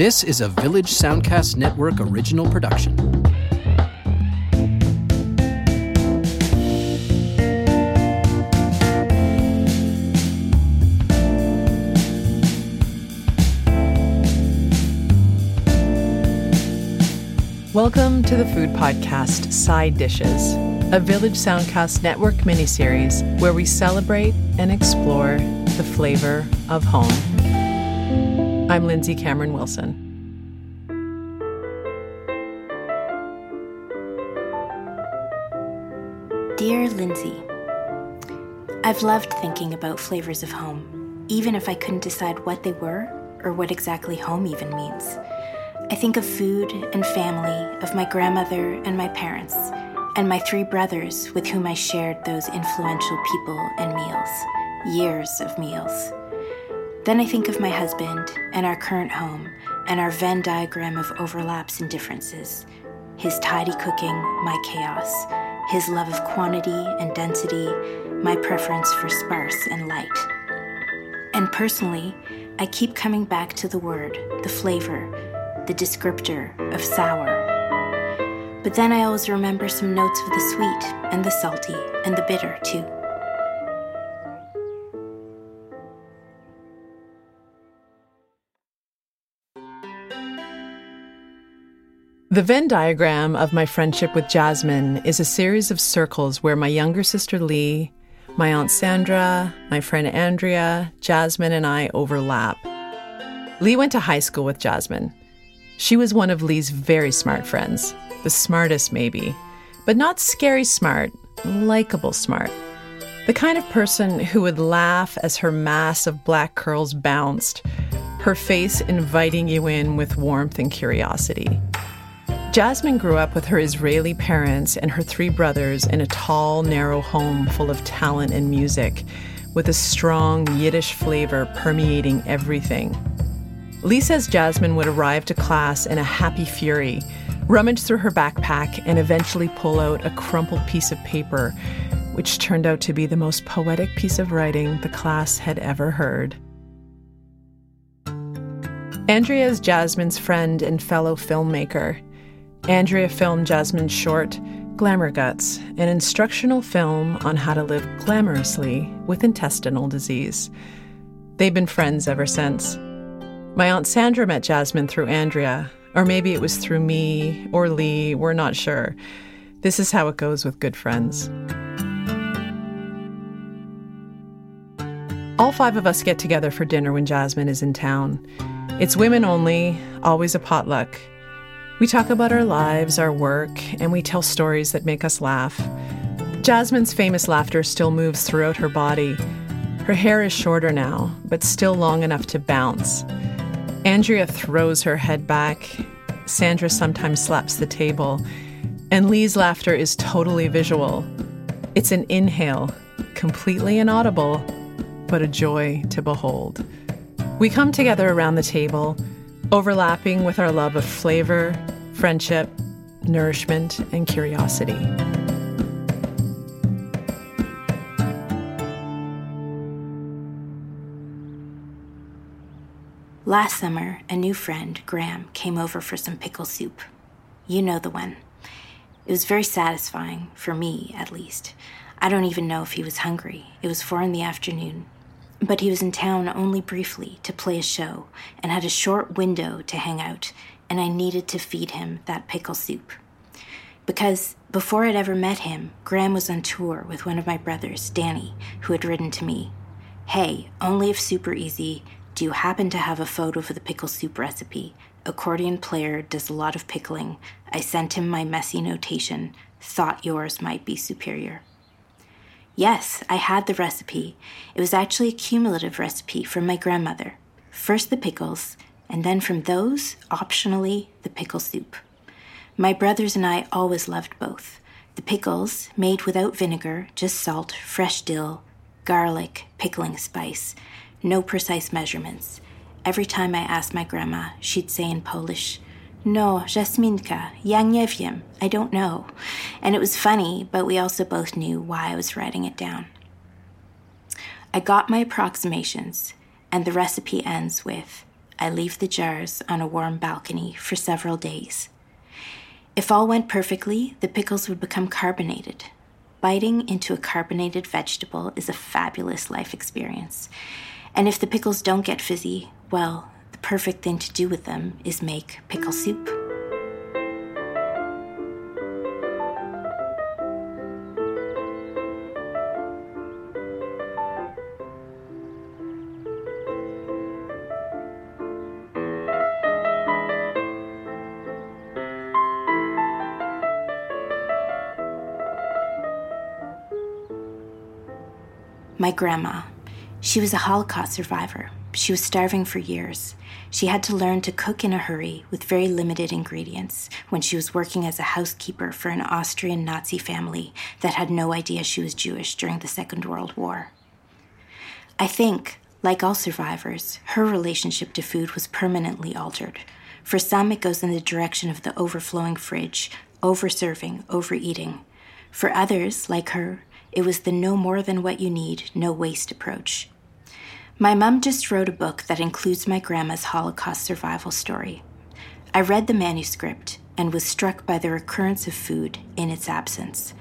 This is a Village Soundcast Network original production. Welcome to the food podcast Side Dishes, a Village Soundcast Network miniseries where we celebrate and explore the flavor of home. I'm Lindsay Cameron Wilson. Dear Lindsay, I've loved thinking about flavors of home, even if I couldn't decide what they were or what exactly home even means. I think of food and family, of my grandmother and my parents, and my three brothers with whom I shared those influential people and meals, years of meals. Then I think of my husband and our current home and our Venn diagram of overlaps and differences. His tidy cooking, my chaos, his love of quantity and density, my preference for sparse and light. And personally, I keep coming back to the word, the flavor, the descriptor of sour. But then I always remember some notes of the sweet and the salty and the bitter too. The Venn diagram of my friendship with Jasmine is a series of circles where my younger sister Lee, my Aunt Sandra, my friend Andrea, Jasmine, and I overlap. Lee went to high school with Jasmine. She was one of Lee's very smart friends, the smartest maybe, but not scary smart, likable smart. The kind of person who would laugh as her mass of black curls bounced, her face inviting you in with warmth and curiosity. Jasmine grew up with her Israeli parents and her three brothers in a tall, narrow home full of talent and music, with a strong Yiddish flavor permeating everything. Lee says Jasmine would arrive to class in a happy fury, rummage through her backpack, and eventually pull out a crumpled piece of paper, which turned out to be the most poetic piece of writing the class had ever heard. Andrea is Jasmine's friend and fellow filmmaker. Andrea filmed Jasmine's short, Glamour Guts, an instructional film on how to live glamorously with intestinal disease. They've been friends ever since. My Aunt Sandra met Jasmine through Andrea, or maybe it was through me or Lee, we're not sure. This is how it goes with good friends. All five of us get together for dinner when Jasmine is in town. It's women only, always a potluck. We talk about our lives, our work, and we tell stories that make us laugh. Jasmine's famous laughter still moves throughout her body. Her hair is shorter now, but still long enough to bounce. Andrea throws her head back. Sandra sometimes slaps the table. And Lee's laughter is totally visual. It's an inhale, completely inaudible, but a joy to behold. We come together around the table, overlapping with our love of flavor, friendship, nourishment, and curiosity. Last summer, a new friend, Graham, came over for some pickle soup. You know the one. It was very satisfying, for me at least. I don't even know if he was hungry. It was four in the afternoon. But he was in town only briefly to play a show and had a short window to hang out, and I needed to feed him that pickle soup. Because before I'd ever met him, Graham was on tour with one of my brothers, Danny, who had written to me Hey, only if super easy, do you happen to have a photo for the pickle soup recipe? Accordion player does a lot of pickling. I sent him my messy notation. Thought yours might be superior. Yes, I had the recipe. It was actually a cumulative recipe from my grandmother. First the pickles, and then from those, optionally, the pickle soup. My brothers and I always loved both. The pickles, made without vinegar, just salt, fresh dill, garlic, pickling spice, no precise measurements. Every time I asked my grandma, she'd say in Polish, No, Jasminka, ja nie wiem, I don't know. And it was funny, but we also both knew why I was writing it down. I got my approximations, and the recipe ends with I leave the jars on a warm balcony for several days. If all went perfectly, the pickles would become carbonated. Biting into a carbonated vegetable is a fabulous life experience. And if the pickles don't get fizzy, well, perfect thing to do with them is make pickle soup. My grandma. She was a Holocaust survivor. She was starving for years. She had to learn to cook in a hurry with very limited ingredients when she was working as a housekeeper for an Austrian Nazi family that had no idea she was Jewish during the Second World War. I think, like all survivors, her relationship to food was permanently altered. For some, it goes in the direction of the overflowing fridge, overserving, overeating. For others, like her, it was the no more than what you need, no waste approach. My mom just wrote a book that includes my grandma's Holocaust survival story. I read the manuscript and was struck by the recurrence of food in its absence.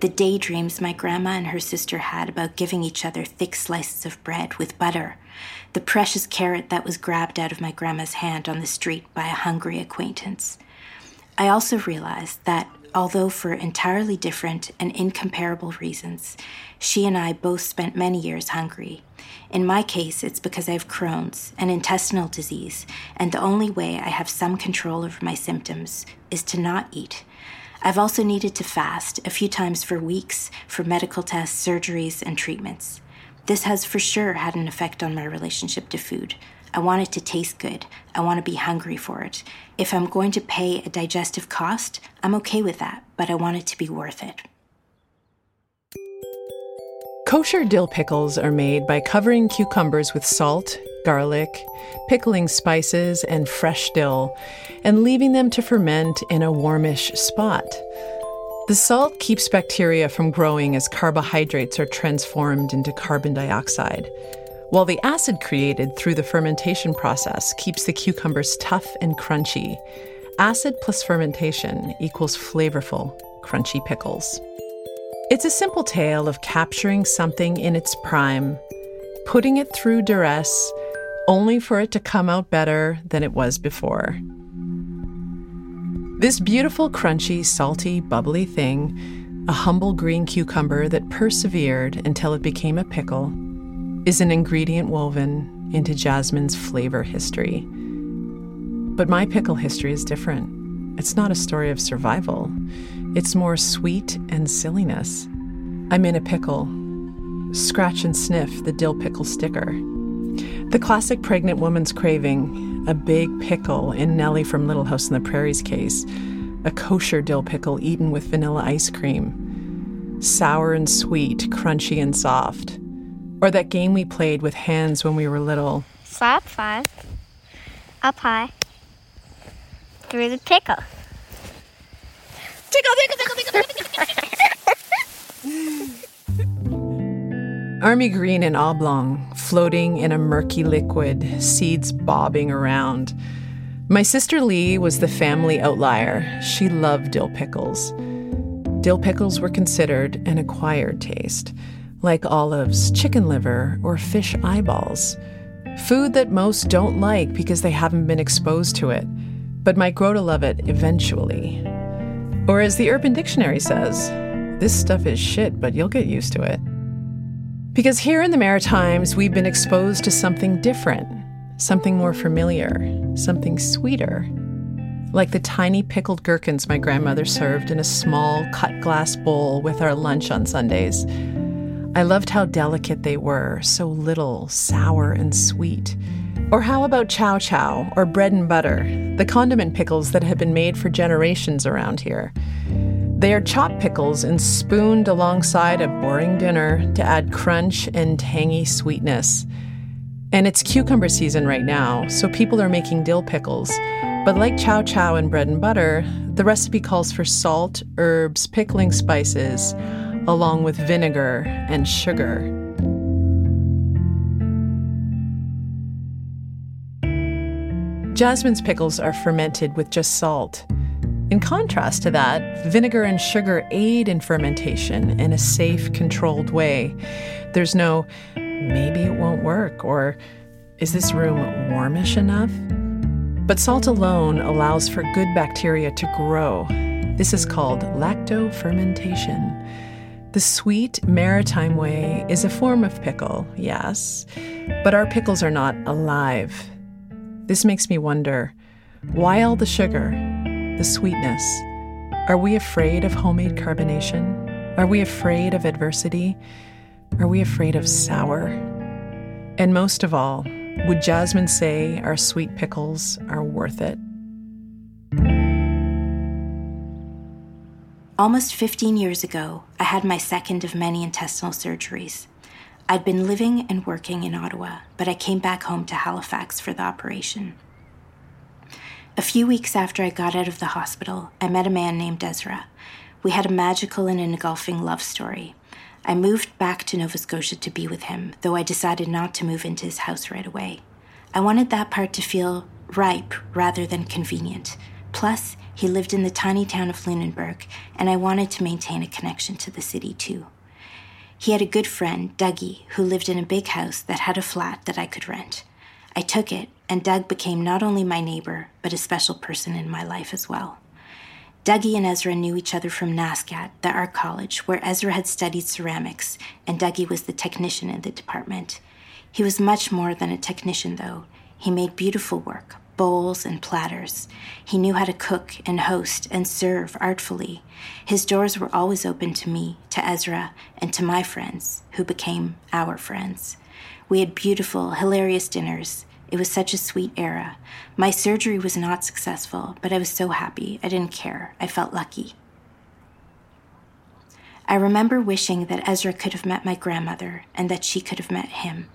The daydreams my grandma and her sister had about giving each other thick slices of bread with butter, the precious carrot that was grabbed out of my grandma's hand on the street by a hungry acquaintance. I also realized that although for entirely different and incomparable reasons. She and I both spent many years hungry. In my case, it's because I have Crohn's, an intestinal disease, and the only way I have some control over my symptoms is to not eat. I've also needed to fast a few times for weeks for medical tests, surgeries, and treatments. This has for sure had an effect on my relationship to food. I want it to taste good. I want to be hungry for it. If I'm going to pay a digestive cost, I'm okay with that, but I want it to be worth it. Kosher dill pickles are made by covering cucumbers with salt, garlic, pickling spices, and fresh dill, and leaving them to ferment in a warmish spot. The salt keeps bacteria from growing as carbohydrates are transformed into carbon dioxide while the acid created through the fermentation process keeps the cucumbers tough and crunchy. Acid plus fermentation equals flavorful, crunchy pickles. It's a simple tale of capturing something in its prime, putting it through duress, only for it to come out better than it was before. This beautiful, crunchy, salty, bubbly thing, a humble green cucumber that persevered until it became a pickle, is an ingredient woven into Jasmine's flavor history. But my pickle history is different. It's not a story of survival, it's more sweet and silliness. I'm in a pickle. Scratch and sniff the dill pickle sticker. The classic pregnant woman's craving, a big pickle in Nellie from Little House on the Prairie's case, a kosher dill pickle eaten with vanilla ice cream. Sour and sweet, crunchy and soft. Or that game we played with hands when we were little. Slap five, up high, through the pickle. Tickle, tickle, tickle, tickle, tickle. Army green and oblong, floating in a murky liquid, seeds bobbing around. My sister Lee was the family outlier. She loved dill pickles. Dill pickles were considered an acquired taste like olives, chicken liver, or fish eyeballs. Food that most don't like because they haven't been exposed to it, but might grow to love it eventually. Or as the Urban Dictionary says, this stuff is shit, but you'll get used to it. Because here in the Maritimes, we've been exposed to something different, something more familiar, something sweeter. Like the tiny pickled gherkins my grandmother served in a small cut glass bowl with our lunch on Sundays I loved how delicate they were, so little, sour, and sweet. Or how about chow chow or bread and butter, the condiment pickles that have been made for generations around here? They are chopped pickles and spooned alongside a boring dinner to add crunch and tangy sweetness. And it's cucumber season right now, so people are making dill pickles. But like chow chow and bread and butter, the recipe calls for salt, herbs, pickling spices, along with vinegar and sugar. Jasmine's pickles are fermented with just salt. In contrast to that, vinegar and sugar aid in fermentation in a safe, controlled way. There's no, maybe it won't work, or is this room warmish enough? But salt alone allows for good bacteria to grow. This is called lactofermentation. The sweet maritime way is a form of pickle, yes, but our pickles are not alive. This makes me wonder why all the sugar, the sweetness? Are we afraid of homemade carbonation? Are we afraid of adversity? Are we afraid of sour? And most of all, would Jasmine say our sweet pickles are worth it? Almost 15 years ago, I had my second of many intestinal surgeries. I'd been living and working in Ottawa, but I came back home to Halifax for the operation. A few weeks after I got out of the hospital, I met a man named Ezra. We had a magical and engulfing love story. I moved back to Nova Scotia to be with him, though I decided not to move into his house right away. I wanted that part to feel ripe rather than convenient. Plus, he lived in the tiny town of Lunenburg, and I wanted to maintain a connection to the city too. He had a good friend, Dougie, who lived in a big house that had a flat that I could rent. I took it, and Doug became not only my neighbor, but a special person in my life as well. Dougie and Ezra knew each other from NSCAD, the art college, where Ezra had studied ceramics, and Dougie was the technician in the department. He was much more than a technician, though. He made beautiful work, bowls and platters. He knew how to cook and host and serve artfully. His doors were always open to me, to Ezra, and to my friends, who became our friends. We had beautiful, hilarious dinners. It was such a sweet era. My surgery was not successful, but I was so happy. I didn't care. I felt lucky. I remember wishing that Ezra could have met my grandmother and that she could have met him.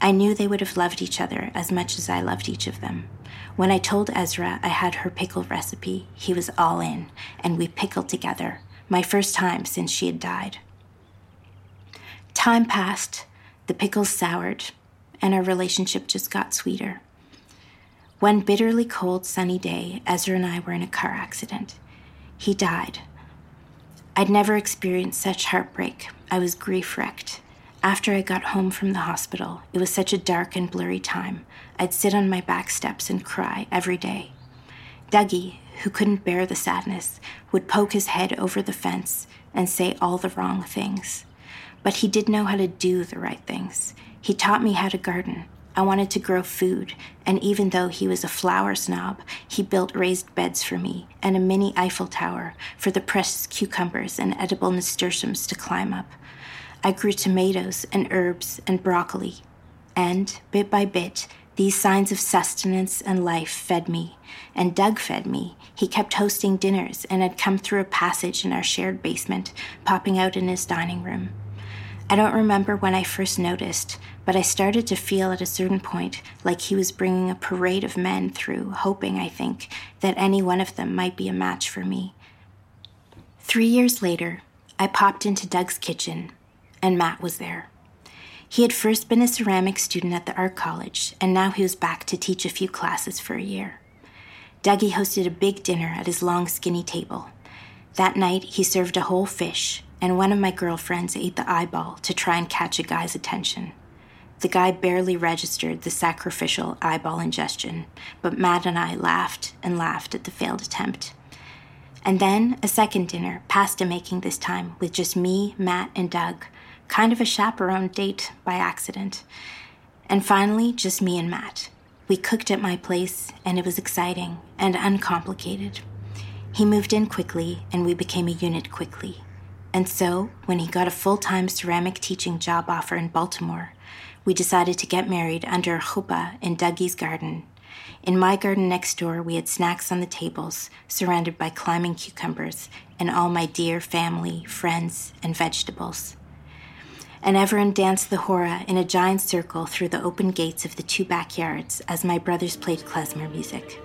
I knew they would have loved each other as much as I loved each of them. When I told Ezra I had her pickle recipe, he was all in, and we pickled together, my first time since she had died. Time passed, the pickles soured, and our relationship just got sweeter. One bitterly cold, sunny day, Ezra and I were in a car accident. He died. I'd never experienced such heartbreak. I was grief wrecked. After I got home from the hospital, it was such a dark and blurry time. I'd sit on my back steps and cry every day. Dougie, who couldn't bear the sadness, would poke his head over the fence and say all the wrong things. But he did know how to do the right things. He taught me how to garden. I wanted to grow food, and even though he was a flower snob, he built raised beds for me and a mini Eiffel Tower for the precious cucumbers and edible nasturtiums to climb up. I grew tomatoes and herbs and broccoli. And, bit by bit, these signs of sustenance and life fed me. And Doug fed me. He kept hosting dinners and had come through a passage in our shared basement, popping out in his dining room. I don't remember when I first noticed, but I started to feel at a certain point like he was bringing a parade of men through, hoping, I think, that any one of them might be a match for me. Three years later, I popped into Doug's kitchen and Matt was there. He had first been a ceramic student at the art college, and now he was back to teach a few classes for a year. Dougie hosted a big dinner at his long, skinny table. That night, he served a whole fish, and one of my girlfriends ate the eyeball to try and catch a guy's attention. The guy barely registered the sacrificial eyeball ingestion, but Matt and I laughed and laughed at the failed attempt. And then a second dinner, pasta making this time, with just me, Matt, and Doug, kind of a chaperone date by accident. And finally, just me and Matt. We cooked at my place, and it was exciting and uncomplicated. He moved in quickly, and we became a unit quickly. And so, when he got a full time ceramic teaching job offer in Baltimore, we decided to get married under a chuppah in Dougie's garden. In my garden next door, we had snacks on the tables, surrounded by climbing cucumbers and all my dear family, friends, and vegetables and everyone danced the hora in a giant circle through the open gates of the two backyards as my brothers played klezmer music.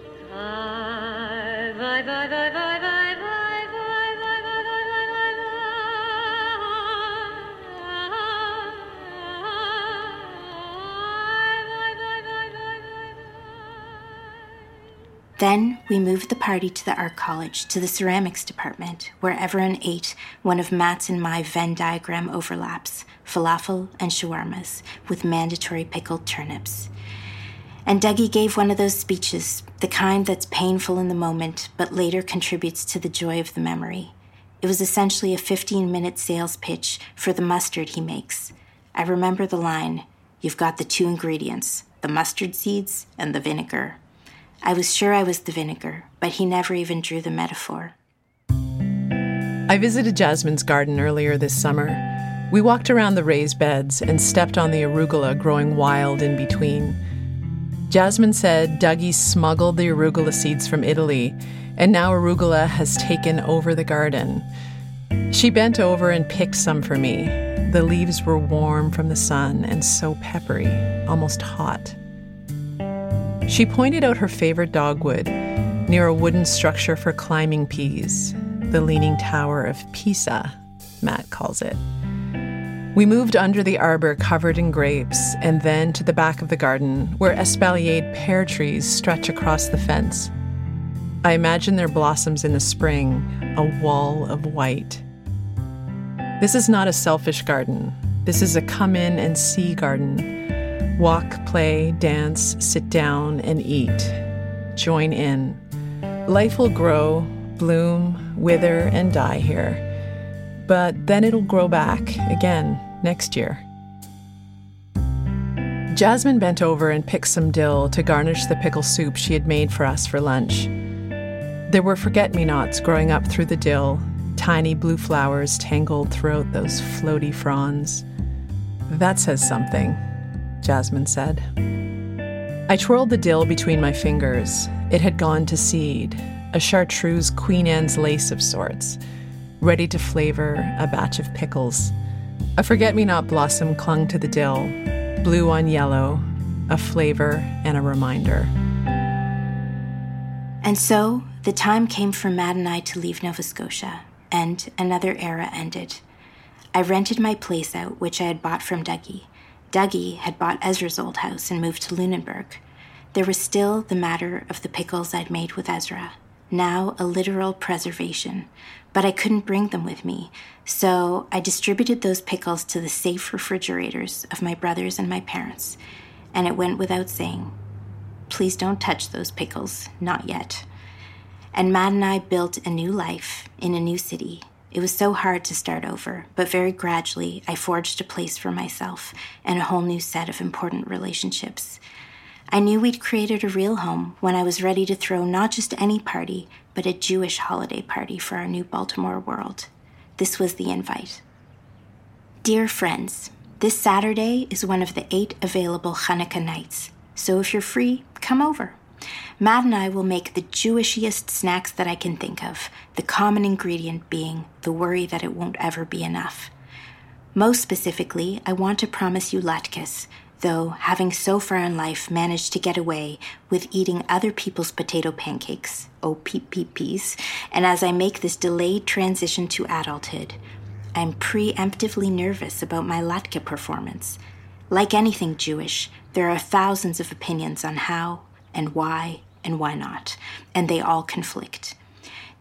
Then we moved the party to the art college, to the ceramics department, where everyone ate one of Matt's and my Venn diagram overlaps falafel and shawarmas with mandatory pickled turnips. And Dougie gave one of those speeches, the kind that's painful in the moment, but later contributes to the joy of the memory. It was essentially a 15 minute sales pitch for the mustard he makes. I remember the line You've got the two ingredients the mustard seeds and the vinegar. I was sure I was the vinegar, but he never even drew the metaphor. I visited Jasmine's garden earlier this summer. We walked around the raised beds and stepped on the arugula growing wild in between. Jasmine said Dougie smuggled the arugula seeds from Italy, and now arugula has taken over the garden. She bent over and picked some for me. The leaves were warm from the sun and so peppery, almost hot. She pointed out her favorite dogwood near a wooden structure for climbing peas, the Leaning Tower of Pisa, Matt calls it. We moved under the arbor covered in grapes and then to the back of the garden where espaliered pear trees stretch across the fence. I imagine their blossoms in the spring, a wall of white. This is not a selfish garden. This is a come in and see garden Walk, play, dance, sit down, and eat. Join in. Life will grow, bloom, wither, and die here. But then it'll grow back again next year. Jasmine bent over and picked some dill to garnish the pickle soup she had made for us for lunch. There were forget me nots growing up through the dill, tiny blue flowers tangled throughout those floaty fronds. That says something. Jasmine said. I twirled the dill between my fingers. It had gone to seed, a chartreuse Queen Anne's lace of sorts, ready to flavor a batch of pickles. A forget me not blossom clung to the dill, blue on yellow, a flavor and a reminder. And so the time came for Matt and I to leave Nova Scotia, and another era ended. I rented my place out, which I had bought from Dougie. Dougie had bought Ezra's old house and moved to Lunenburg. There was still the matter of the pickles I'd made with Ezra, now a literal preservation, but I couldn't bring them with me, so I distributed those pickles to the safe refrigerators of my brothers and my parents, and it went without saying. Please don't touch those pickles, not yet. And Matt and I built a new life in a new city it was so hard to start over, but very gradually I forged a place for myself and a whole new set of important relationships. I knew we'd created a real home when I was ready to throw not just any party, but a Jewish holiday party for our new Baltimore world. This was the invite. Dear friends, this Saturday is one of the eight available Hanukkah nights, so if you're free, come over. Matt and I will make the Jewishiest snacks that I can think of, the common ingredient being the worry that it won't ever be enough. Most specifically, I want to promise you latkes, though having so far in life managed to get away with eating other people's potato pancakes, oh, OPPPs, and as I make this delayed transition to adulthood, I'm preemptively nervous about my latke performance. Like anything Jewish, there are thousands of opinions on how, and why and why not, and they all conflict.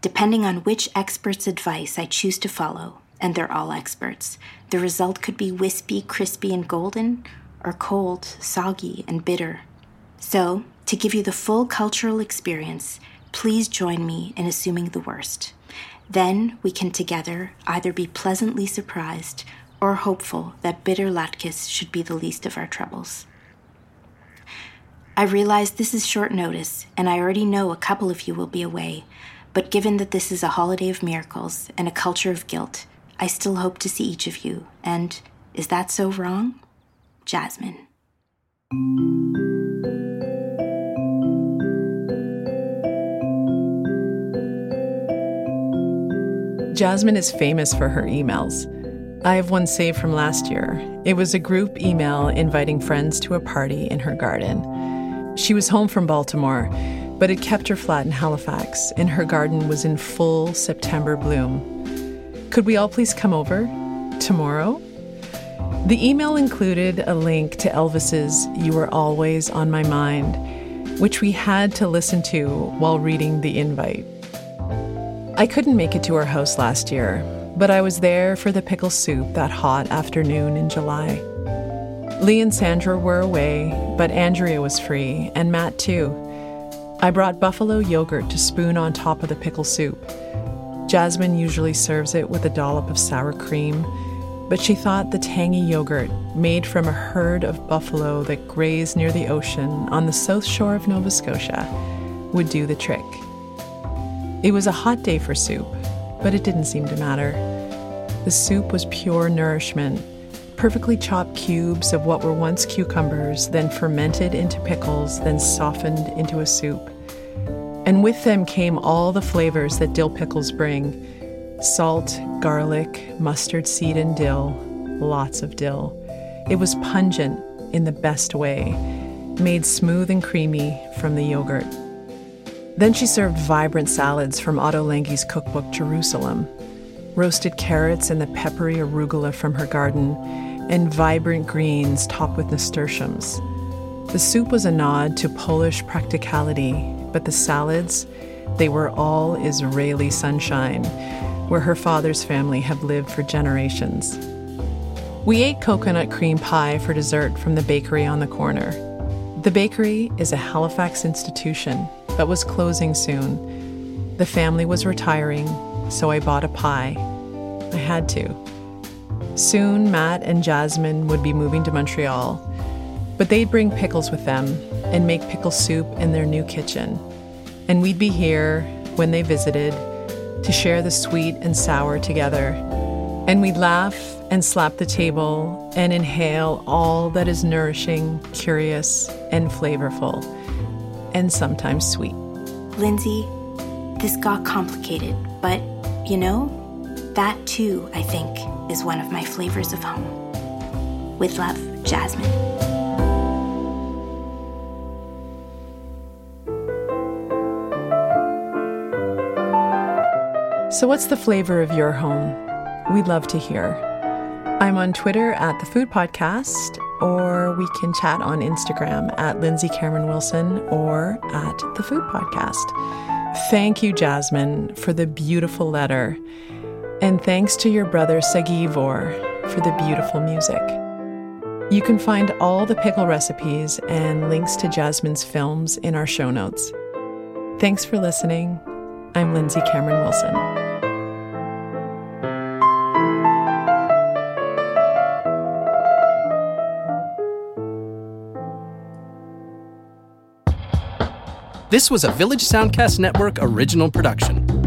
Depending on which expert's advice I choose to follow, and they're all experts, the result could be wispy, crispy, and golden, or cold, soggy, and bitter. So, to give you the full cultural experience, please join me in assuming the worst. Then we can together either be pleasantly surprised or hopeful that bitter latkes should be the least of our troubles. I realize this is short notice, and I already know a couple of you will be away, but given that this is a holiday of miracles and a culture of guilt, I still hope to see each of you, and is that so wrong? Jasmine. Jasmine is famous for her emails. I have one saved from last year. It was a group email inviting friends to a party in her garden. She was home from Baltimore, but had kept her flat in Halifax, and her garden was in full September bloom. Could we all please come over tomorrow? The email included a link to Elvis's You Were Always on My Mind which we had to listen to while reading the invite. I couldn't make it to her house last year, but I was there for the pickle soup that hot afternoon in July. Lee and Sandra were away, but Andrea was free, and Matt too. I brought buffalo yogurt to spoon on top of the pickle soup. Jasmine usually serves it with a dollop of sour cream, but she thought the tangy yogurt, made from a herd of buffalo that graze near the ocean on the south shore of Nova Scotia, would do the trick. It was a hot day for soup, but it didn't seem to matter. The soup was pure nourishment, perfectly chopped cubes of what were once cucumbers, then fermented into pickles, then softened into a soup. And with them came all the flavors that dill pickles bring salt, garlic, mustard seed, and dill, lots of dill. It was pungent in the best way, made smooth and creamy from the yogurt. Then she served vibrant salads from Ottolenghi's cookbook Jerusalem, roasted carrots and the peppery arugula from her garden, and vibrant greens topped with nasturtiums. The soup was a nod to Polish practicality, but the salads, they were all Israeli sunshine, where her father's family have lived for generations. We ate coconut cream pie for dessert from the bakery on the corner. The bakery is a Halifax institution, but was closing soon. The family was retiring, so I bought a pie. I had to. Soon, Matt and Jasmine would be moving to Montreal, but they'd bring pickles with them and make pickle soup in their new kitchen. And we'd be here when they visited to share the sweet and sour together. And we'd laugh and slap the table and inhale all that is nourishing, curious, and flavorful, and sometimes sweet. Lindsay, this got complicated, but you know, that too, I think, is one of my flavors of home. With love, Jasmine. So, what's the flavor of your home? We'd love to hear. I'm on Twitter at The Food Podcast, or we can chat on Instagram at Lindsay Cameron Wilson or at The Food Podcast. Thank you, Jasmine, for the beautiful letter. And thanks to your brother Sageev Oore for the beautiful music. You can find all the pickle recipes and links to Jasmine's films in our show notes. Thanks for listening. I'm Lindsay Cameron Wilson. This was a Village Soundcast Network original production.